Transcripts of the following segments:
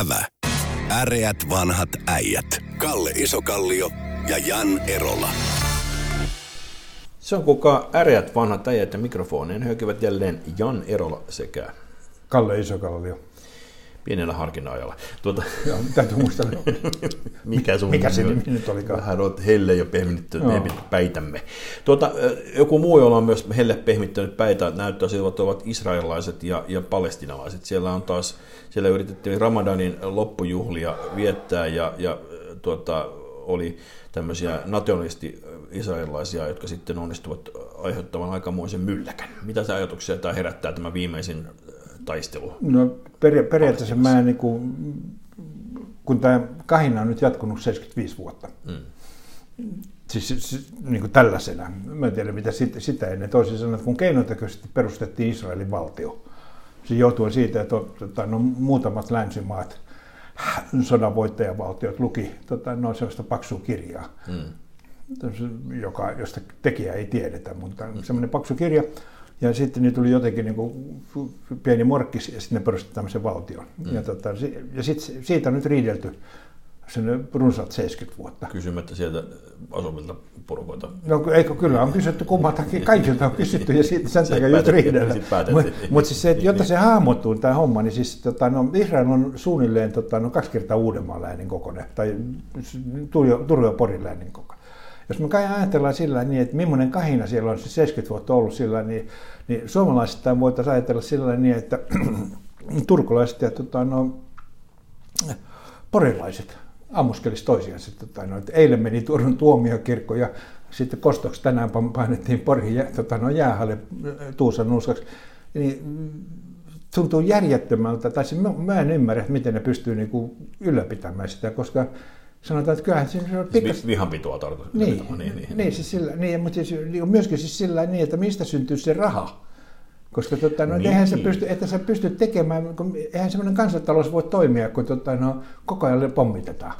Ävä. Äreät vanhat äijät. Kalle Isokallio ja Jan Erola. Se on kuka äreät vanhat äijät ja mikrofoneen höykivät jälleen Jan Erola sekä Kalle Isokallio. Pienellä harkinna-ajalla. Tuota, Joo, täytyy muistaa. mikä sun Mikä se nimi nyt olikaan? Vähän olet helle jo pehmittänyt päitämme. Tuota, joku muu, jolla on myös helle pehmittänyt päitä, näyttää siltä, että ovat israelilaiset ja, ja palestinalaiset. Siellä on taas, siellä yritettiin Ramadanin loppujuhlia viettää ja, ja tuota, oli tämmöisiä nationalisti-israelilaisia, jotka sitten onnistuvat aiheuttamaan aikamoisen mylläkän. Mitä se ajatuksia tämä herättää tämä viimeisin taistelu? No peria- periaatteessa mä niin kuin, kun tämä kahina on nyt jatkunut 75 vuotta, Mm. siis, siis niin kuin tällaisena, mä en tiedä mitä sit, sitä ennen, toisin sanoen, että kun keinotekoisesti perustettiin Israelin valtio, se johtuen siitä, että tota, no, muutamat länsimaat, sodan voittajavaltiot luki tota, no, sellaista paksua kirjaa, Mm. joka, josta tekijä ei tiedetä, mutta semmoinen paksu kirja. Ja sitten niitä tuli jotenkin niin kuin pieni morkkis ja sitten ne perusti tämmöisen valtion. Mm. Ja, tota, ja sit, siitä on nyt riidelty sen runsaat 70 vuotta. Kysymättä sieltä asuvilta porukoilta. No eikö kyllä on kysytty kummaltakin, kaikilta on kysytty ja siitä sen takia just riidellä. Mutta mut siis se, että jotta se hahmottuu tämä homma, niin siis tota, no, Israel on suunnilleen tota, no, kaksi kertaa Uudenmaan läänin kokoinen, tai Turjo, Turjo Porin läänin kokoinen. Jos me kai ajatellaan sillä niin, että millainen kahina siellä on se 70 vuotta ollut sillä niin, niin suomalaisittain voitaisiin ajatella sillä niin, että turkulaiset ja tota, no, porilaiset ammuskelisi toisiansa. Tota, no, että eilen meni Turun tuomiokirkko ja sitten kostoksi tänään painettiin Porin jä, tota, no, jäähalle Tuusan nuuskaksi. Niin, tuntuu järjettömältä, tai mä, mä en ymmärrä, miten ne pystyy niinku ylläpitämään sitä, koska sanotaan, että kyllähän se on Siis pikkas... vi- vihanpitoa tarkoitus. Niin, niin, niin, niin. niin, siis sillä, niin, mutta siis, niin, myöskin siis sillä niin, että mistä syntyy se raha. Koska tota, no, Niin. eihän sä pysty, että sä pysty tekemään, kun eihän semmoinen kansantalous voi toimia, kun tota, no, koko ajan pommitetaan.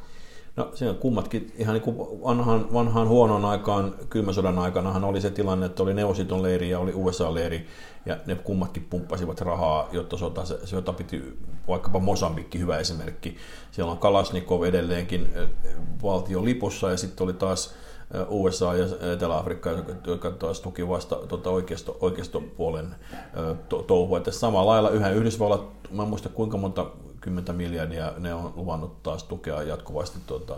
No se on kummatkin, ihan niin kuin vanhaan, vanhaan huonoon aikaan, kylmän sodan aikanahan oli se tilanne, että oli Neuvostoliiton leiri ja oli USA-leiri, ja ne kummatkin pumppasivat rahaa, jotta sota, se, sota piti, vaikkapa Mosambikki, hyvä esimerkki. Siellä on Kalasnikov edelleenkin eh, valtion lipussa, ja sitten oli taas eh, USA ja Etelä-Afrikka, joka- taas tuki vasta tuota oikeisto, oikeistopuolen eh, to, touhua. Että samalla lailla yhä Yhdysvallat, mä en muista kuinka monta kymmentä miljardia, ne on luvannut taas tukea jatkuvasti tuota,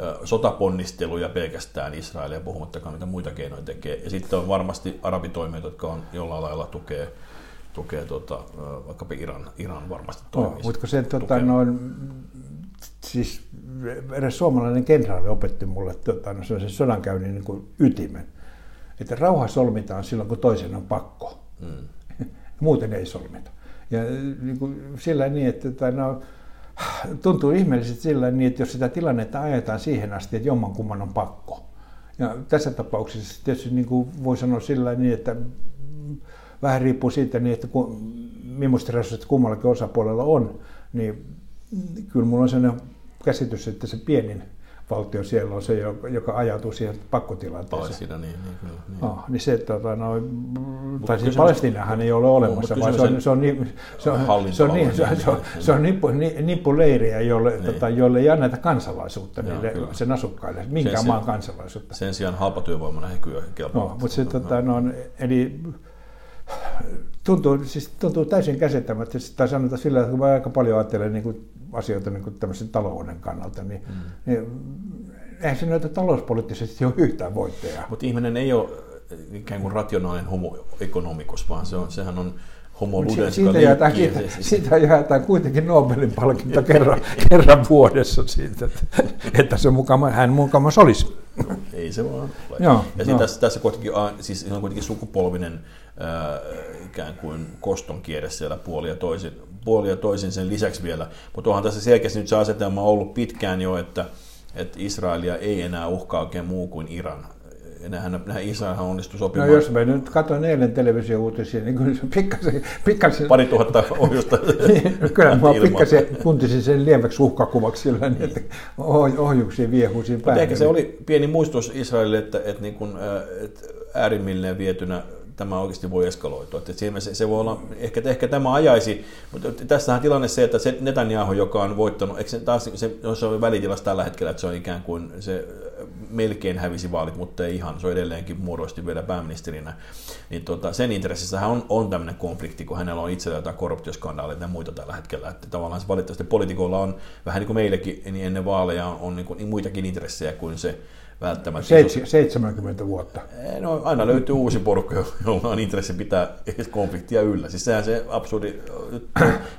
ö, sotaponnisteluja pelkästään Israelia, puhumattakaan mitä muita keinoja tekee. Ja sitten on varmasti arabitoimijat, jotka on jollain lailla tukee, tukee tuota, ö, vaikkapa Iran, Iran varmasti toimii. No, mutta se, tukee. noin, siis edes suomalainen kenraali opetti mulle tota, no, sen sodankäynnin niin kuin ytimen, että rauha solmitaan silloin, kun toisen on pakko. Mm. Muuten ei solmita. Ja niin kuin sillä niin, että tota, no, tuntuu ihmeelliseltä sillä niin, että jos sitä tilannetta ajetaan siihen asti, että jommankumman on pakko. Ja tässä tapauksessa tietysti niin kuin voi sanoa sillä niin, että vähän riippuu siitä, niin, että kun, millaista resurssit kummallakin osapuolella on, niin kyllä mulla on sellainen käsitys, että se pienin valtio siellä on se, joka, ajautuu siihen pakkotilanteeseen. Palestiina, niin, niin, kyllä, niin. Oh, niin se, tota, no, tai siis Palestiinahan ei ole olemassa, vaan se on, se on, niin, se on, se on, niin, se on, se on, se on nippu, ni, nippuleiriä, jolle, Niin. tota, jolle ei anneta kansalaisuutta Joo, niille, kyllä. sen asukkaille, minkään Se- se- maan kansalaisuutta. Sen sijaan halpatyövoimana he kyllä No, kelpaavat. mutta se, tota, no, eli tuntuu, siis tuntuu täysin käsittämättä, tai sanotaan sillä, että kun mä aika paljon ajattelen niin kuin asioita niin kuin tämmöisen talouden kannalta, niin, mm. niin eihän se näytä talouspoliittisesti ole yhtään voittajaa. Mutta ihminen ei ole ikään kuin rationaalinen homo economicus, vaan se on, sehän on homo ludens, si- joka siitä, jaetaan, siitä, siitä jaetaan kuitenkin Nobelin palkinto kerran, kerran vuodessa siitä, että, että se mukama, hän mukamas olisi. Ei se vaan ole. Joo, ja joo. tässä, tässä kuitenkin, siis on kuitenkin sukupolvinen ikään kuin koston kierre siellä puoli ja toisin, puoli ja toisin sen lisäksi vielä. Mutta onhan tässä selkeästi nyt se asetelma ollut pitkään jo, että, että Israelia ei enää uhkaa oikein muu kuin Iran. Nähän, nähän Israelhan onnistui No sopimaan jos mä nyt katsoin eilen televisio-uutisia, niin kyllä se pikkasen, pikkasen pari tuhatta ohjusta. Niin, Kyllä mä pikkasen tuntisin sen lieväksi uhkakuvaksi sillä niin, että oh- ohjuksiin viehuisiin Mutta päälle. ehkä se oli pieni muistutus Israelille, että, että, niin kuin, ää, että äärimmilleen vietynä tämä oikeasti voi eskaloitua. Että se, se voi olla, ehkä, ehkä tämä ajaisi, mutta tässähän tilanne se, että se Netanyahu, joka on voittanut, eikö se taas se, se on välitilassa tällä hetkellä, että se on ikään kuin se melkein hävisi vaalit, mutta ei ihan, se on edelleenkin muodosti vielä pääministerinä, niin tota, sen intressissähän on, on tämmöinen konflikti, kun hänellä on itsellä jotain korruptioskandaaleita ja muita tällä hetkellä, että tavallaan se valitettavasti poliitikoilla on, vähän niin kuin meillekin, niin ennen vaaleja on, on niin kuin, niin muitakin intressejä kuin se välttämättä. 70 vuotta. No, aina löytyy uusi porukka, jolla on intressi pitää konfliktia yllä. Siis sehän se absurdi,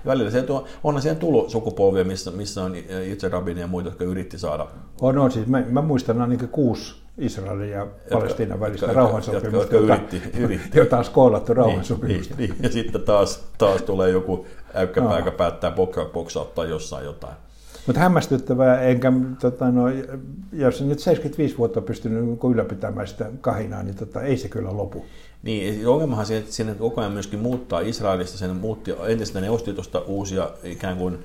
välillä se tuo, onhan siihen tullut sukupolvia, missä, missä on itse Rabin ja muita, jotka yritti saada. On, on siis mä, mä muistan ainakin kuusi Israelin ja Palestiinan välistä rauhansopimusta, jota, yritti, yritti. jota on skoolattu rauhansopimusta. Niin, niin, ja sitten taas, taas tulee joku äykkäpää, joka päättää boksauttaa jossain jotain. Mutta hämmästyttävää, enkä, tota, no, jos nyt 75 vuotta pystynyt niin ylläpitämään sitä kahinaa, niin tota, ei se kyllä lopu. Niin, ongelmahan se, että siinä koko ajan myöskin muuttaa Israelista, sen muutti entistä neuvostitosta uusia ikään kuin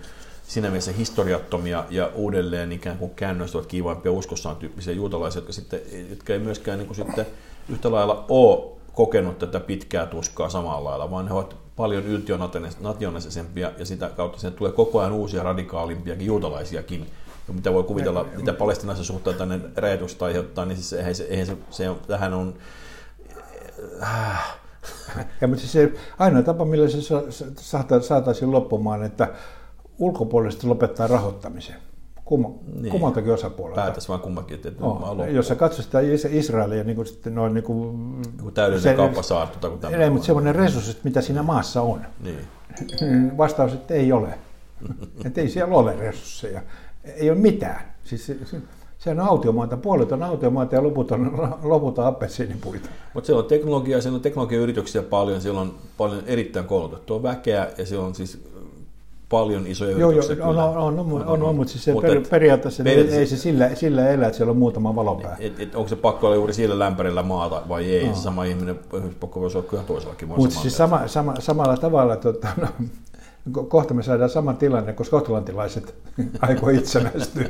siinä mielessä historiattomia ja uudelleen ikään kuin käännöistävät kiivaimpia uskossaan tyyppisiä juutalaisia, jotka, sitten, jotka ei myöskään niin kuin sitten yhtä lailla ole kokenut tätä pitkää tuskaa samalla lailla, vaan ne ovat paljon yltiönationalistisempia ja sitä kautta sinne tulee koko ajan uusia radikaalimpiakin juutalaisiakin. Ja mitä voi kuvitella, mitä palestinaisen suhteen tänne räjähdystä aiheuttaa, niin siis eihän se, eihän se, se on, tähän on... Äh. Ja, mutta siis se ainoa tapa, millä se saataisiin loppumaan, että ulkopuolisesti lopettaa rahoittamisen. Kumma, niin. kummaltakin osapuolelta. Päätäisi vaan kummakin. Että oh, jos sä katsot sitä Israelia niin kuin sitten noin niin kuin... Joku täydellinen se, kauppasaarto. Tai ei, ei mutta semmoinen resurssit, mitä siinä maassa on. Niin. Vastaus, että ei ole. että ei siellä ole resursseja. Ei ole mitään. Siis se, se, se on autiomaata, puolet on autiomaata ja loput on, loput on appelsiinipuita. Mutta siellä on teknologiaa, siellä on teknologiayrityksiä paljon, siellä on paljon erittäin koulutettua väkeä ja siellä on siis paljon isoja joo, yrityksiä. Joo, on, on, on, on, on, on, mutta siis se mutta per, periaatteessa per, ei, se sillä, sillä elä, että siellä on muutama valopää. Et, et, onko se pakko olla juuri sillä lämpärillä maata vai ei? No. Se sama ihminen pakko voisi olla kyllä toisellakin. Mutta siis sama, sama, samalla tavalla, tota, no, kohta me saadaan sama tilanne, kun skotlantilaiset aikoo itsenäistyä.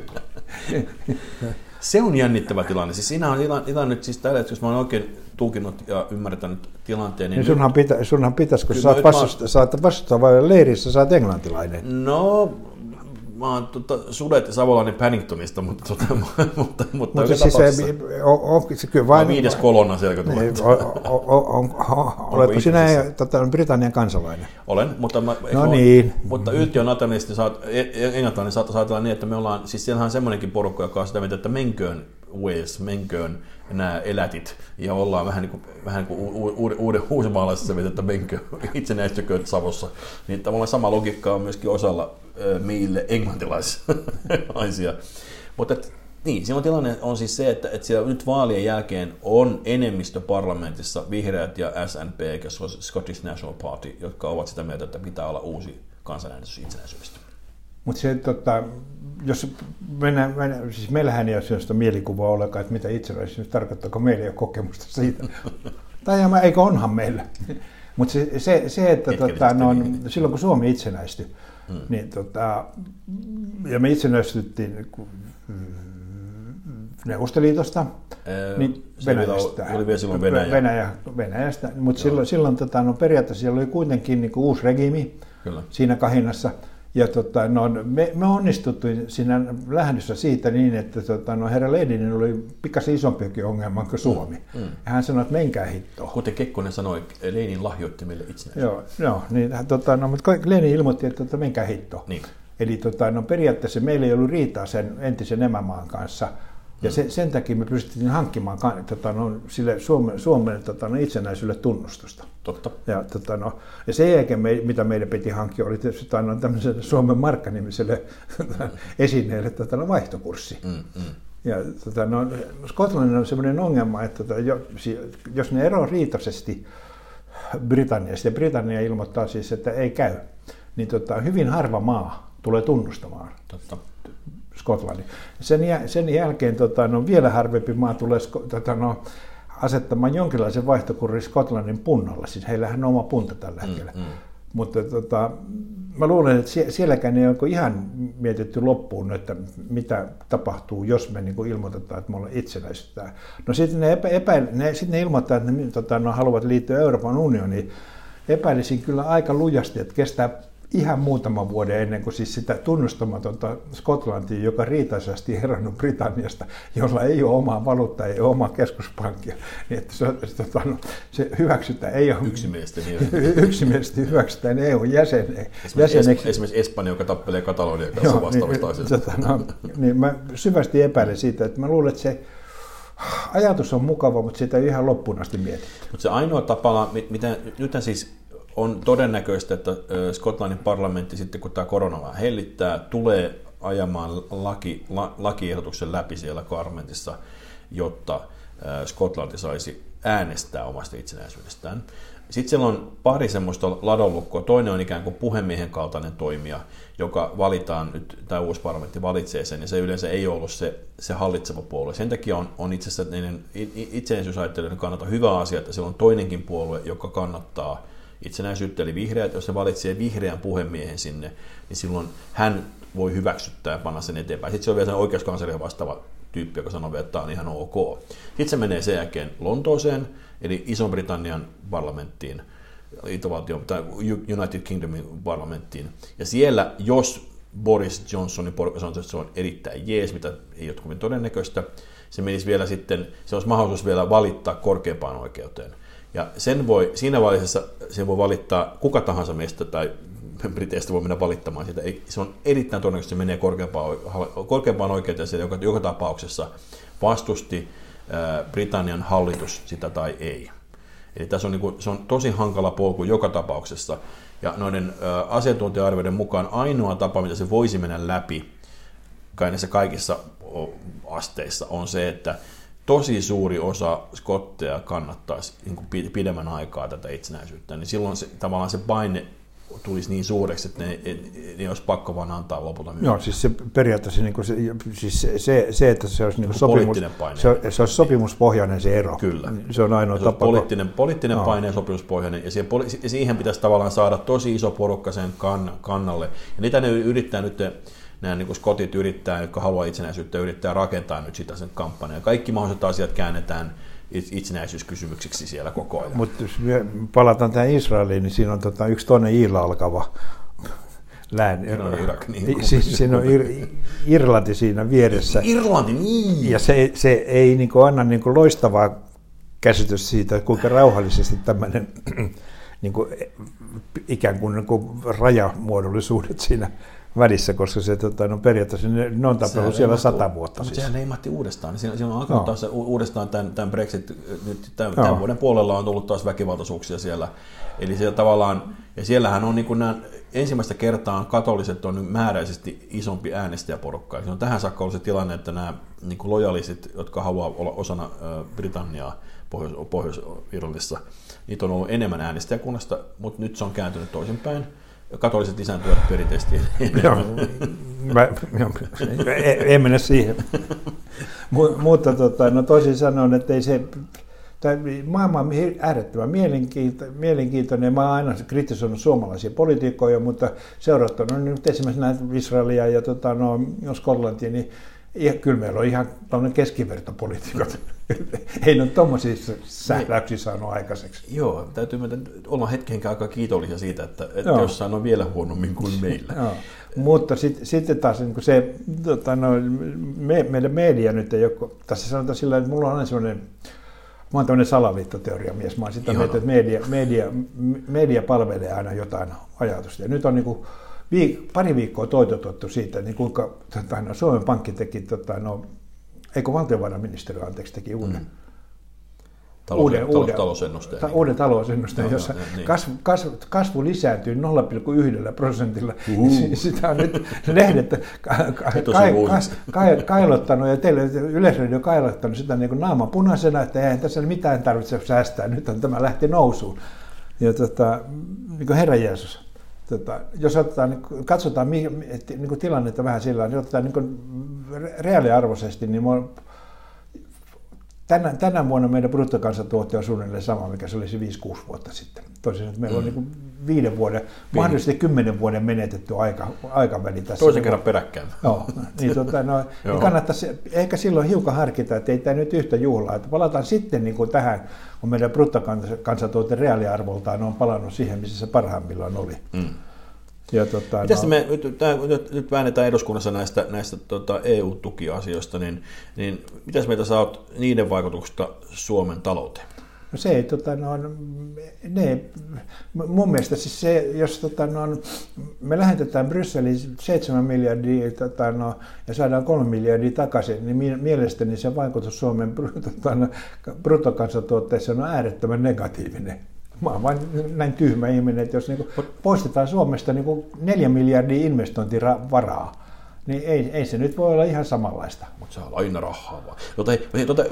Se on jännittävä tilanne. Siis siinä on tilanne nyt siis tällä, että jos mä olen oikein tulkinnut ja ymmärtänyt tilanteen. Niin, niin sunhan, pitä, sunhan pitäisi, kun saat, vastusta, mä... saat vastustava leirissä, saat englantilainen. No, mä oon tota, Sudet Savolainen Paddingtonista, mutta, tota, mutta, mutta, mutta siis se, on, on, se kyllä vain... viides kolonna siellä, kun niin, on, on, on, Oletko sinä tota, Britannian kansalainen? Olen, mutta, mä, no on, niin. mutta yltiö Natalista saat, e- e- englantilainen saattaa ajatella niin, että me ollaan, siis siellähän on semmoinenkin porukka, joka on sitä mieltä, että menköön Wales, menköön nämä elätit ja ollaan vähän niin kuin, vähän niin kuin uuden, uuden että menkö itsenäistykö Savossa. Niin tavallaan sama logiikka on myöskin osalla meille englantilaisia. Mutta niin, silloin tilanne on siis se, että, että siellä nyt vaalien jälkeen on enemmistö parlamentissa vihreät ja SNP, eli Scottish National Party, jotka ovat sitä mieltä, että pitää olla uusi kansanäänestys itsenäisyydestä. Mutta se, tota, jos mennään, mennään, siis meillähän ei ole sellaista mielikuvaa ollenkaan, että mitä itsenäisyys tarkoittaa, meillä ei ole kokemusta siitä. tai eikö onhan meillä. Mutta se, se, se, että tota, no, silloin kun Suomi itsenäistyi, hmm. niin, tota, ja me itsenäistyttiin Neuvostoliitosta, ee, niin Venäjästä. Oli vielä silloin Venäjä. Venäjä Venäjästä, mutta silloin, silloin tota, no, periaatteessa siellä oli kuitenkin niin uusi regiimi Kyllä. siinä kahinassa – ja tota, no, me, me onnistuttu siinä lähdössä siitä niin, että tota, no, herra Leidinen oli pikkasen isompiakin ongelma kuin Suomi. Mm, mm. Ja hän sanoi, että menkää hittoon. Kuten Kekkonen sanoi, Lenin lahjoitti meille itsenäisyyttä. Joo, joo niin, tota, no, mutta Lenin ilmoitti, että tota, menkää hittoon. Niin. Eli tota, no, periaatteessa meillä ei ollut riitaa sen entisen emämaan kanssa – ja se, sen takia me pystyttiin hankkimaan tota, no, sille Suomen, Suomen tota, no, itsenäisyydelle tunnustusta. Totta. Ja, tota, no, ja sen jälkeen, me, mitä meidän piti hankkia, oli tietysti tota, no, tämmöiselle Suomen markkanimiselle esineelle tota, no, vaihtokurssi. Mm, mm. Ja tota, no, Skotlannin on sellainen ongelma, että tota, jos ne eroavat riitaisesti Britanniasta, ja Britannia ilmoittaa siis, että ei käy, niin tota, hyvin harva maa tulee tunnustamaan. Totta. Skotlannin. Sen, sen jälkeen tota, no, vielä harvempi maa tulee tota, no, asettamaan jonkinlaisen vaihtokurin Skotlannin punnalla. Siis heillähän on oma punta tällä mm, hetkellä. Mm, mm. Mutta tota, mä luulen, että sielläkään ei ole ihan mietitty loppuun, että mitä tapahtuu, jos me niin ilmoitetaan, että me ollaan itsenäisyyttä. No sitten ne, epä, epä, ne, sit ne ilmoittaa, että ne, tota, ne haluavat liittyä Euroopan unioniin. Epäilisin kyllä aika lujasti, että kestää ihan muutama vuoden ennen kuin siis sitä tunnustamatonta Skotlantia, joka riitaisesti eronnut Britanniasta, jolla ei ole omaa valuuttaa, ei ole omaa keskuspankkia, niin että se, se, tota, no, se hyväksytään, ei ole yksimielisesti, niin. yksimielisesti hyväksytään EU-jäsen. Esimerkiksi, jäseneksi. esimerkiksi Espanja, joka tappelee Katalonian kanssa vastaavasta niin, tota, no, niin mä syvästi epäilen siitä, että mä luulen, että se ajatus on mukava, mutta sitä ei ihan loppuun asti mietitty. Mutta se ainoa tapa, mitä nyt siis on todennäköistä, että Skotlannin parlamentti sitten kun tämä korona vähän hellittää, tulee ajamaan laki, la, lakiehdotuksen läpi siellä parlamentissa, jotta Skotlanti saisi äänestää omasta itsenäisyydestään. Sitten siellä on pari semmoista ladonlukkoa. Toinen on ikään kuin puhemiehen kaltainen toimija, joka valitaan nyt, tämä uusi parlamentti valitsee sen, ja se yleensä ei ollut se, se hallitseva puolue. Sen takia on, on itse asiassa itsenäisyysajattelijoiden kannalta hyvä asia, että siellä on toinenkin puolue, joka kannattaa itsenäisyyttä, eli vihreät, jos se valitsee vihreän puhemiehen sinne, niin silloin hän voi hyväksyttää ja panna sen eteenpäin. Sitten se on vielä sen oikeuskanslerin vastaava tyyppi, joka sanoo, että tämä on ihan ok. Sitten se menee sen jälkeen Lontooseen, eli Ison-Britannian parlamenttiin, tai United Kingdomin parlamenttiin. Ja siellä, jos Boris Johnsonin porukka sanoo, että se on erittäin jees, mitä ei ole kovin todennäköistä, se menisi vielä sitten, se olisi mahdollisuus vielä valittaa korkeampaan oikeuteen. Ja sen voi, siinä vaiheessa sen voi valittaa kuka tahansa meistä tai Briteistä voi mennä valittamaan sitä. Se on erittäin todennäköisesti, se menee korkeampaan, korkeampaan oikeuteen, se joka, joka tapauksessa vastusti Britannian hallitus sitä tai ei. Eli tässä on, niin kuin, se on tosi hankala polku joka tapauksessa. Ja noiden asiantuntija-arvioiden mukaan ainoa tapa, mitä se voisi mennä läpi kai näissä kaikissa asteissa, on se, että tosi suuri osa skotteja kannattaisi niin kuin pidemmän aikaa tätä itsenäisyyttä, niin silloin se, tavallaan se paine tulisi niin suureksi, että ne, ne olisi pakko vaan antaa lopulta myöhemmin. Joo, siis se periaatteessa niin kuin se, siis se, se, että se olisi niin kuin sopimus, paine. Se, se olisi sopimuspohjainen se ero. Kyllä. Se on ainoa se tapa. Poliittinen, poliittinen no. paine ja sopimuspohjainen, ja siihen, siihen pitäisi tavallaan saada tosi iso porukka sen kann, kannalle. Ja niitä ne yrittää nyt nämä niin skotit yrittää, jotka haluaa itsenäisyyttä, yrittää rakentaa nyt sitä sen kampanjaa. Kaikki mahdolliset asiat käännetään itsenäisyyskysymyksiksi siellä koko ajan. Mutta jos me palataan tähän Israeliin, niin siinä on tota yksi toinen iillä alkava lään. Siinä on Irak, niin siis siinä on Ir- Irlanti siinä vieressä. Irlanti, niin! Ja se, se ei niin kuin anna niin kuin loistavaa käsitys siitä, kuinka rauhallisesti tämmöinen niin kuin, ikään kuin, niin kuin rajamuodollisuudet siinä välissä, koska se tota, no periaatteessa ne, ne on tapellut siellä sata vuotta. Mutta siis. sehän leimatti uudestaan. Niin siinä, siinä on alkanut no. taas uudestaan tämän, tämän Brexit, nyt tämän, no. tämän vuoden puolella on tullut taas väkivaltaisuuksia siellä. Eli siellä tavallaan, ja siellähän on niin kuin nämä, ensimmäistä kertaa katoliset on määräisesti isompi äänestäjäporukka. Se on tähän saakka ollut se tilanne, että nämä niin kuin lojalisit, jotka haluaa olla osana Britanniaa Pohjois- Pohjois-Irlannissa, niitä on ollut enemmän äänestäjäkunnasta, mutta nyt se on kääntynyt toisinpäin katoliset lisääntyvät perinteisesti mä, en mene siihen. mutta tota, no toisin sanoen, että ei se, tämä maailma on äärettömän mielenkiinto, mielenkiintoinen. Mä oon aina kritisoinut suomalaisia politiikkoja, mutta seurattuna no, nyt esimerkiksi näitä Israelia ja tota, no, Skotlantia, niin ja kyllä meillä on ihan tämmöinen keskivertopolitiikot. Ei ole tuommoisia sähläyksiä saanut aikaiseksi. Joo, täytyy olla hetken aika kiitollisia siitä, että, että jossain on vielä huonommin kuin meillä. Joo. Mutta sitten sit taas niin se, tota, no, me, meidän media nyt ei ole, tässä sanotaan sillä että mulla on aina sellainen, mä oon tämmöinen salaliittoteoriamies, mä oon sitä mieltä, että media, media, media palvelee aina jotain ajatusta. Ja nyt on niin kuin, viik- pari viikkoa toitotettu siitä, niin kuinka tota, no, Suomen Pankki teki, tota, no, eikö valtiovarainministeriö anteeksi teki uuden, mm. Talous, uuden, talous, uuden, talousennusteen. Ta, uuden talousennusteen, jossa no, niin. kasvu, kasvu, kasvu lisääntyy 0,1 prosentilla. Uhuh. Sitä on nyt lehdet ka, ka, ka, ka, kailottanut ja teille yleisradio kailottanut sitä niin kuin naama punaisena, että eihän tässä mitään tarvitse säästää, nyt on tämä lähti nousuun. Ja tota, niin kuin Herra Jeesus, tota, jos otetaan, niin katsotaan niin kuin tilannetta vähän sillä niin otetaan niin reaaliarvoisesti, niin tänä, tänä vuonna meidän bruttokansantuote on suunnilleen sama, mikä se olisi 5-6 vuotta sitten. Toisin että meillä mm. on niin viiden vuoden, Pieni. mahdollisesti kymmenen vuoden menetetty aika, aikaväli tässä. Toisen kerran peräkkäin. Joo, niin, tota, no, niin kannattaisi ehkä silloin hiukan harkita, että ei tämä nyt yhtä juhlaa. Että palataan sitten niin kuin tähän, kun meidän bruttokansantuote reaaliarvoltaan on palannut siihen, missä se parhaimmillaan oli. Mm. Ja, tota, Mitäs no... me nyt, tää, nyt, nyt väännetään eduskunnassa näistä, näistä tota, EU-tukiasioista, niin, niin mitäs meitä saat niiden vaikutuksesta Suomen talouteen? No se ei, tota, no, ne, mun mielestä siis se, jos tota, no, me lähetetään Brysseliin 7 miljardia tota, no, ja saadaan 3 miljardia takaisin, niin mielestäni se vaikutus Suomen tota, no, bruttokansantuotteeseen on äärettömän negatiivinen. Mä oon vain näin tyhmä ihminen, että jos niinku poistetaan Suomesta niinku 4 miljardia investointivaraa, niin ei, ei se nyt voi olla ihan samanlaista. Mutta se on aina rahaa vaan. Jota, jota,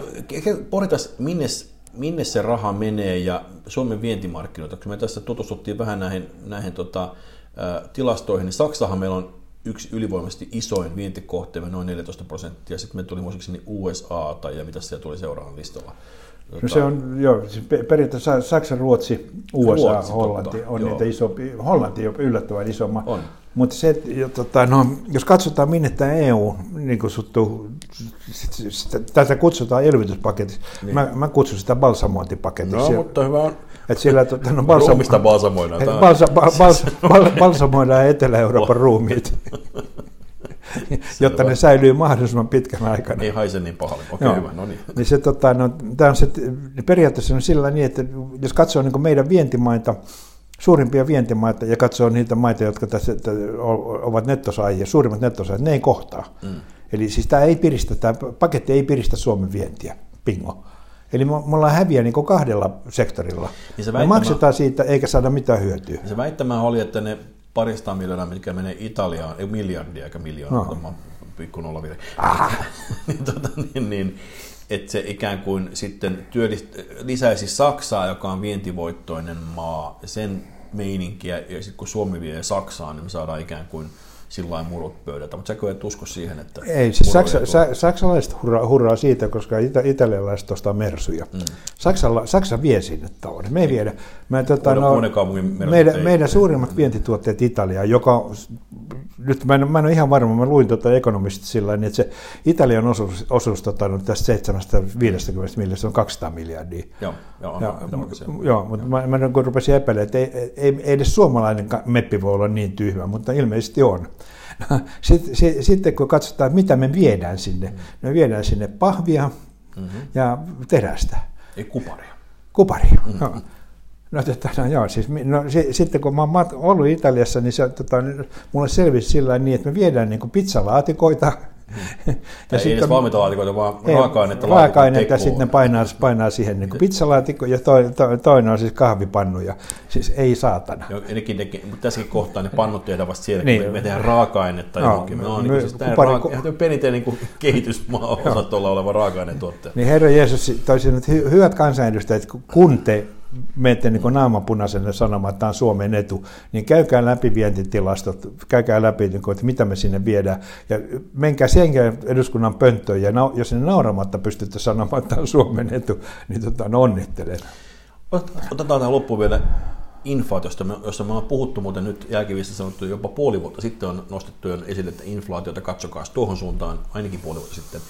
pohditaan, minne minne se raha menee ja Suomen vientimarkkinoita, kun me tässä tutustuttiin vähän näihin, näihin tota, tilastoihin, niin Saksahan meillä on yksi ylivoimaisesti isoin vientikohteemme, noin 14 prosenttia. Sitten me tuli muistaakseni USA, tai ja mitä siellä tuli seuraavan listalla. Tota... No se on, joo, siis periaatteessa Saksa, Ruotsi, USA, Ruotsi, Hollanti totta, on joo. niitä isompi, Hollanti on yllättävän isomma. On. Mutta se, tota, no, jos katsotaan minne tämä EU, niin kutsuttu, tätä kutsutaan elvytyspaketiksi, niin. mä, mä kutsun sitä balsamointipaketiksi. No, siellä, mutta hyvä on. Et siellä, tota, no, balsam, Ruumista balsamoidaan. Balsa, balsa, bal, balsamoidaan Etelä-Euroopan ruumiit. jotta ne säilyy mahdollisimman pitkän aikana. Ei haise niin pahalle. Okei, okay, hyvä. No niin. niin se, tota, no, tämä on se, periaatteessa on sillä niin, että jos katsoo niin meidän vientimaita, suurimpia vientimaita ja katsoo niitä maita, jotka tässä ovat nettosaajia, suurimmat nettosaajat, ne ei kohtaa. Mm. Eli siis tämä ei piristä, tämä paketti ei piristä Suomen vientiä, pingo. Eli me, ollaan häviä niin kahdella sektorilla. Niin se väittämä, me maksetaan siitä eikä saada mitään hyötyä. Se väittämä oli, että ne parista miljoonaa, mikä menee Italiaan, ei miljardia eikä miljoonaa, no. pikku nolla. Ah. niin, tota, niin, niin, että se ikään kuin sitten työllist, lisäisi Saksaa, joka on vientivoittoinen maa, sen meininkiä, ja sitten kun Suomi vie Saksaan, niin me saadaan ikään kuin sillä murut pöydältä, mutta säkö et usko siihen, että... Ei, siis Saksa, sa, saksalaiset hurraa, hurraa siitä, koska ita, italialaiset ostaa mersuja. Mm. Saksalla, Saksa vie sinne talouden. Me ei viedä. Me, tota, no, meidän, meidän suurimmat vientituotteet Italia, joka nyt mä en, mä en ole ihan varma, mä luin tuota ekonomista sillä niin että se Italian osuus, osuus tota, no, tästä 750 miljardista on 200 miljardia. Joo, joo, ja, joo mutta mä, mä rupesin epäilemään, että ei, ei, ei edes suomalainen meppi voi olla niin tyhmä, mutta ilmeisesti on. Sitten, sitten kun katsotaan, mitä me viedään sinne, mm. me viedään sinne pahvia mm-hmm. ja terästä. Ei kuparia. Kuparia, mm-hmm. No, tota, no joo, siis, no, si, sitten kun mä oon ollut Italiassa, niin se, tota, mulle selvisi sillä niin, että me viedään niin pizzalaatikoita, ja ei sitten, edes valmintalaatikoita, vaan raaka-ainetta Raaka-ainetta sitten ne painaa, painaa siihen niin pizzalaatikko ja to, to, toinen on siis kahvipannuja. Siis ei saatana. Joo, ennenkin, ne, mutta tässäkin kohtaa ne pannut tehdään vasta siellä, niin. kun me tehdään raaka-ainetta no, johonkin. No, niin, siis tämä raaka, ihan perinteinen niin kehitysmaa osastolla oleva raaka-ainetuottaja. Niin Herra Jeesus toisin, että hyvät kansanedustajat, kun te menette niin naamapunaiselle sanomaan, että tämä on Suomen etu, niin käykää läpi vientitilastot, käykää läpi, niin kuin, että mitä me sinne viedään, ja menkää sen eduskunnan pönttöön, ja jos sinne nauramatta pystytte sanomaan, että tämä on Suomen etu, niin tota, no onnittelen. Otetaan tähän loppuun vielä inflaatiosta, josta me ollaan puhuttu muuten nyt jälkivistä sanottu jopa puoli vuotta sitten on nostettu esille, että inflaatiota katsokaa tuohon suuntaan ainakin puoli vuotta sitten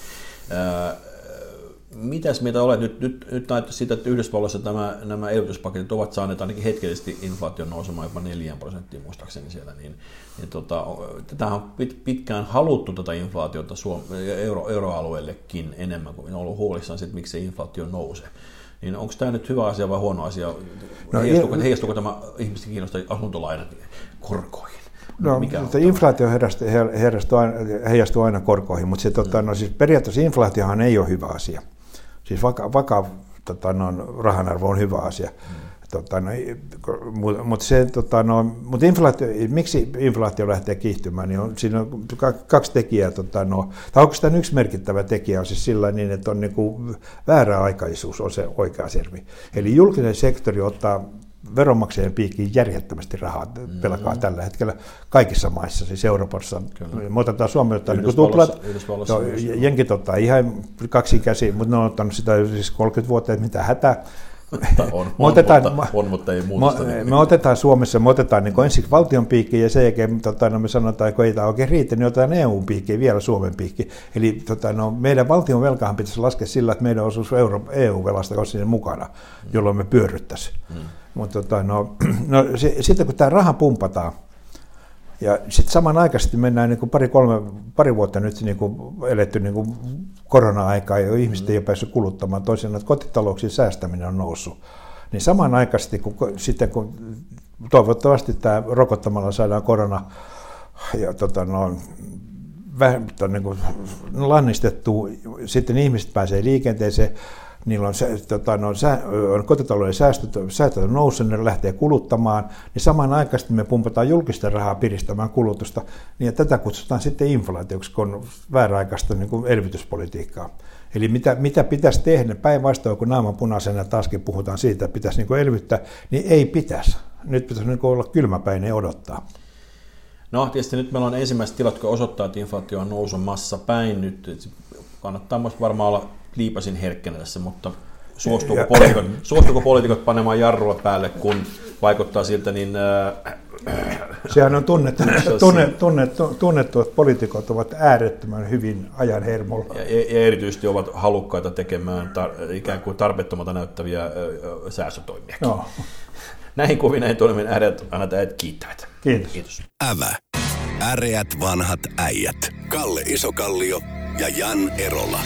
mitäs mieltä olet nyt, nyt, nyt näyttää sitä, että Yhdysvalloissa tämä, nämä elvytyspaketit ovat saaneet ainakin hetkellisesti inflaation nousemaan jopa 4 prosenttia muistaakseni siellä, niin, niin tota, tätä on pit, pitkään haluttu tätä inflaatiota Suom- euro, euroalueellekin enemmän kuin on ollut huolissaan siitä, miksi se inflaatio nousee. Niin onko tämä nyt hyvä asia vai huono asia? No, heijastuuko, heijastuuko tämä ihmisten kiinnostaa asuntolainan korkoihin? No, Mikä mutta inflaatio heijastuu aina korkoihin, mutta se, tota, no, siis periaatteessa inflaatiohan ei ole hyvä asia. Siis vaka, vaka tota, no, rahan arvo on hyvä asia. Mm. Tota, no, mutta mut se, tota, no, mut inflaatio, miksi inflaatio lähtee kiihtymään, niin on, siinä on kaksi tekijää. Tota, no, tai oikeastaan yksi merkittävä tekijä on siis sillä niin, että on niin kuin väärä aikaisuus on se oikea servi. Eli julkinen sektori ottaa veronmaksajien piikkiin järjettömästi rahaa mm-hmm. pelakaa tällä hetkellä kaikissa maissa, siis Euroopassa. Kyllä. Me otetaan Suomi ottaa niin tuplat, no, jenkit ottaa ihan kaksi käsiä, mutta ne on ottanut sitä siis 30 vuotta, että mitä hätä. on, on, otetaan, mutta, on, mutta ei muuta. Me, me, otetaan Suomessa, me otetaan niin ensiksi valtion piikki ja sen jälkeen tota, no me sanotaan, että kun ei tämä oikein riitä, niin otetaan EU piikki vielä Suomen piikki. Eli tota, no, meidän valtion velkahan pitäisi laskea sillä, että meidän osuus EU-velasta olisi siinä mukana, jolloin me pyörryttäisiin. Mm. Mutta tota, no, no, sitten kun tämä raha pumpataan, ja sitten samanaikaisesti mennään niin kuin pari, kolme, pari vuotta nyt niin kuin eletty niin kuin korona-aikaa ja ihmiset ei ole päässyt kuluttamaan. Toisin että kotitalouksien säästäminen on noussut. Niin samanaikaisesti, kun, sitten kun toivottavasti tämä rokottamalla saadaan korona ja tota, no, vähän, niin kuin, lannistettu, sitten ihmiset pääsee liikenteeseen, niillä on, tota, no, sä, on kotitalouden säästöt, säästöt on noussut, ne lähtee kuluttamaan, niin samanaikaisesti me pumpataan julkista rahaa piristämään kulutusta, niin ja tätä kutsutaan sitten inflaatioksi, kun on vääräaikaista niin kuin elvytyspolitiikkaa. Eli mitä, mitä pitäisi tehdä, päinvastoin kun naaman punaisena taaskin puhutaan siitä, että pitäisi niin elvyttää, niin ei pitäisi. Nyt pitäisi niin olla kylmäpäin ja odottaa. No tietysti nyt meillä on ensimmäiset tilat, jotka osoittaa, että inflaatio on nousemassa päin nyt. Kannattaa varmaan olla liipasin herkkänä tässä, mutta suostuuko poliitikot, suostuuko poliitikot panemaan jarrua päälle, kun vaikuttaa siltä, niin... Äh, Sehän on tunnettu, tunne, tunnettu, tunnettu, että poliitikot ovat äärettömän hyvin ajan hermolla. Ja, ja erityisesti ovat halukkaita tekemään tar, ikään kuin tarpeettomalta näyttäviä säästötoimia. No. Näihin kuvin näihin toimin ääret, annat äijät kiittävät. Kiitos. Kiitos. Ävä. Äreät vanhat äijät. Kalle Isokallio ja Jan Erola.